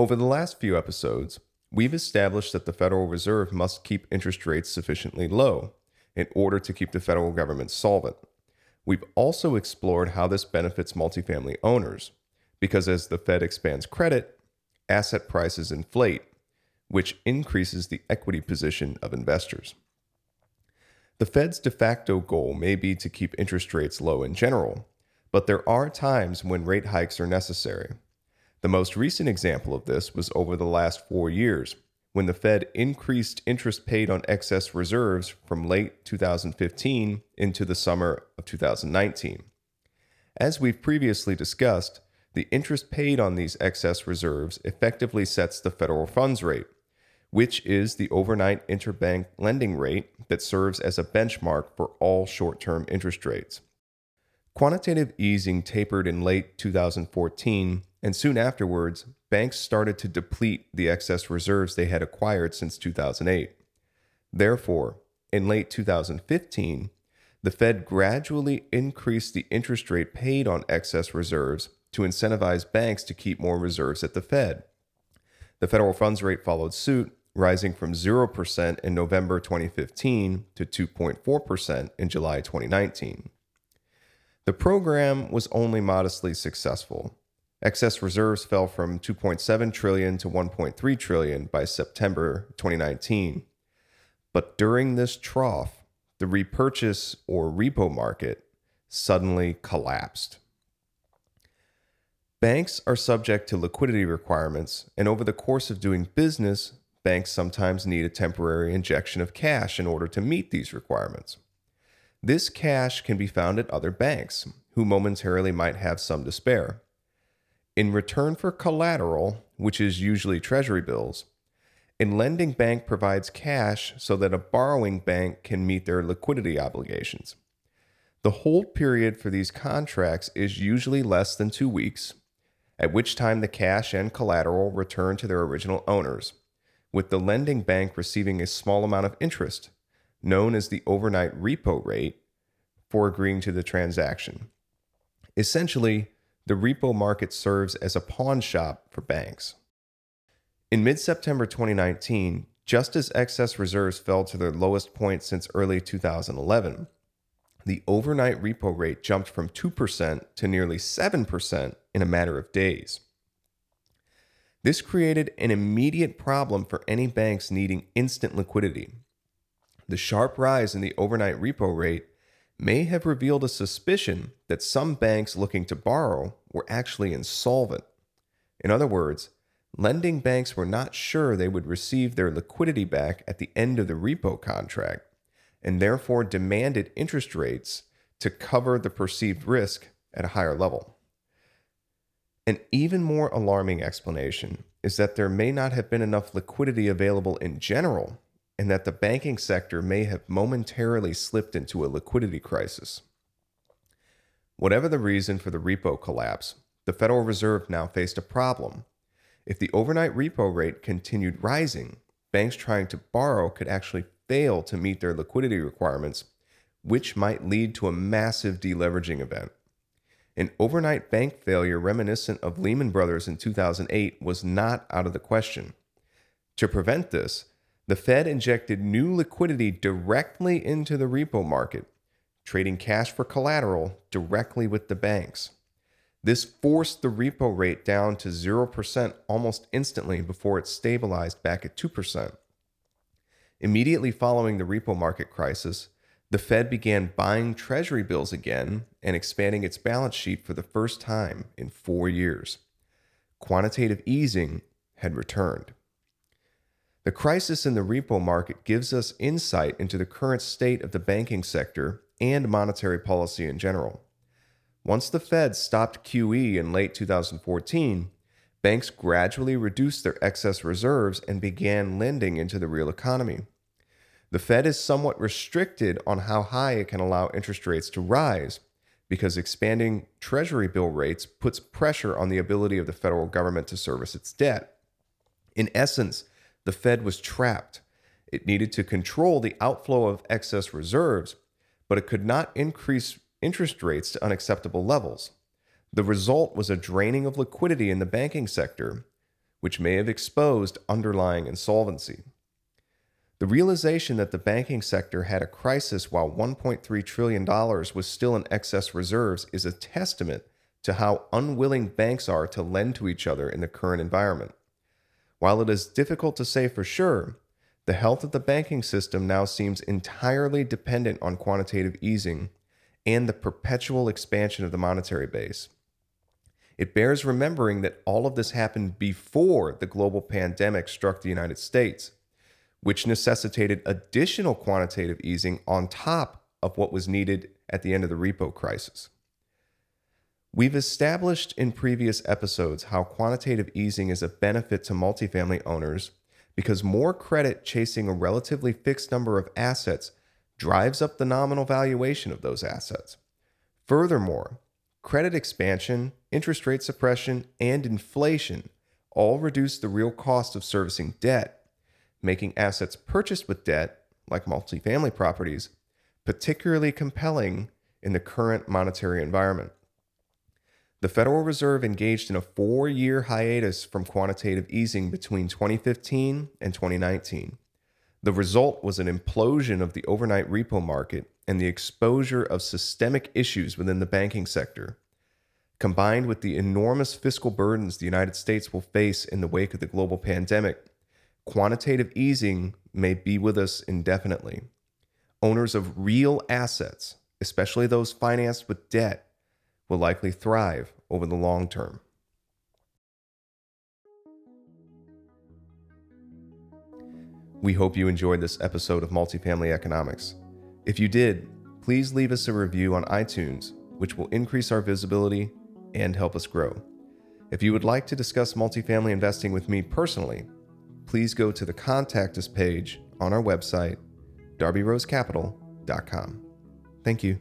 Over the last few episodes, we've established that the Federal Reserve must keep interest rates sufficiently low in order to keep the federal government solvent. We've also explored how this benefits multifamily owners, because as the Fed expands credit, asset prices inflate, which increases the equity position of investors. The Fed's de facto goal may be to keep interest rates low in general, but there are times when rate hikes are necessary. The most recent example of this was over the last four years, when the Fed increased interest paid on excess reserves from late 2015 into the summer of 2019. As we've previously discussed, the interest paid on these excess reserves effectively sets the federal funds rate, which is the overnight interbank lending rate that serves as a benchmark for all short term interest rates. Quantitative easing tapered in late 2014 and soon afterwards, banks started to deplete the excess reserves they had acquired since 2008. Therefore, in late 2015, the Fed gradually increased the interest rate paid on excess reserves to incentivize banks to keep more reserves at the Fed. The federal funds rate followed suit, rising from 0% in November 2015 to 2.4% in July 2019. The program was only modestly successful, Excess reserves fell from 2.7 trillion to 1.3 trillion by September 2019. But during this trough, the repurchase or repo market suddenly collapsed. Banks are subject to liquidity requirements, and over the course of doing business, banks sometimes need a temporary injection of cash in order to meet these requirements. This cash can be found at other banks, who momentarily might have some to spare. In return for collateral, which is usually treasury bills, a lending bank provides cash so that a borrowing bank can meet their liquidity obligations. The hold period for these contracts is usually less than two weeks, at which time the cash and collateral return to their original owners, with the lending bank receiving a small amount of interest, known as the overnight repo rate, for agreeing to the transaction. Essentially, the repo market serves as a pawn shop for banks. In mid September 2019, just as excess reserves fell to their lowest point since early 2011, the overnight repo rate jumped from 2% to nearly 7% in a matter of days. This created an immediate problem for any banks needing instant liquidity. The sharp rise in the overnight repo rate may have revealed a suspicion that some banks looking to borrow were actually insolvent. In other words, lending banks were not sure they would receive their liquidity back at the end of the repo contract, and therefore demanded interest rates to cover the perceived risk at a higher level. An even more alarming explanation is that there may not have been enough liquidity available in general and that the banking sector may have momentarily slipped into a liquidity crisis. Whatever the reason for the repo collapse, the Federal Reserve now faced a problem. If the overnight repo rate continued rising, banks trying to borrow could actually fail to meet their liquidity requirements, which might lead to a massive deleveraging event. An overnight bank failure reminiscent of Lehman Brothers in 2008 was not out of the question. To prevent this, the Fed injected new liquidity directly into the repo market, trading cash for collateral directly with the banks. This forced the repo rate down to 0% almost instantly before it stabilized back at 2%. Immediately following the repo market crisis, the Fed began buying treasury bills again and expanding its balance sheet for the first time in four years. Quantitative easing had returned. The crisis in the repo market gives us insight into the current state of the banking sector and monetary policy in general. Once the Fed stopped QE in late 2014, banks gradually reduced their excess reserves and began lending into the real economy. The Fed is somewhat restricted on how high it can allow interest rates to rise because expanding Treasury bill rates puts pressure on the ability of the federal government to service its debt. In essence, the Fed was trapped. It needed to control the outflow of excess reserves, but it could not increase interest rates to unacceptable levels. The result was a draining of liquidity in the banking sector, which may have exposed underlying insolvency. The realization that the banking sector had a crisis while $1.3 trillion was still in excess reserves is a testament to how unwilling banks are to lend to each other in the current environment. While it is difficult to say for sure, the health of the banking system now seems entirely dependent on quantitative easing and the perpetual expansion of the monetary base. It bears remembering that all of this happened before the global pandemic struck the United States, which necessitated additional quantitative easing on top of what was needed at the end of the repo crisis. We've established in previous episodes how quantitative easing is a benefit to multifamily owners because more credit chasing a relatively fixed number of assets drives up the nominal valuation of those assets. Furthermore, credit expansion, interest rate suppression, and inflation all reduce the real cost of servicing debt, making assets purchased with debt, like multifamily properties, particularly compelling in the current monetary environment. The Federal Reserve engaged in a four year hiatus from quantitative easing between 2015 and 2019. The result was an implosion of the overnight repo market and the exposure of systemic issues within the banking sector. Combined with the enormous fiscal burdens the United States will face in the wake of the global pandemic, quantitative easing may be with us indefinitely. Owners of real assets, especially those financed with debt, will likely thrive over the long term. We hope you enjoyed this episode of Multifamily Economics. If you did, please leave us a review on iTunes, which will increase our visibility and help us grow. If you would like to discuss multifamily investing with me personally, please go to the Contact Us page on our website, darbyrosecapital.com. Thank you.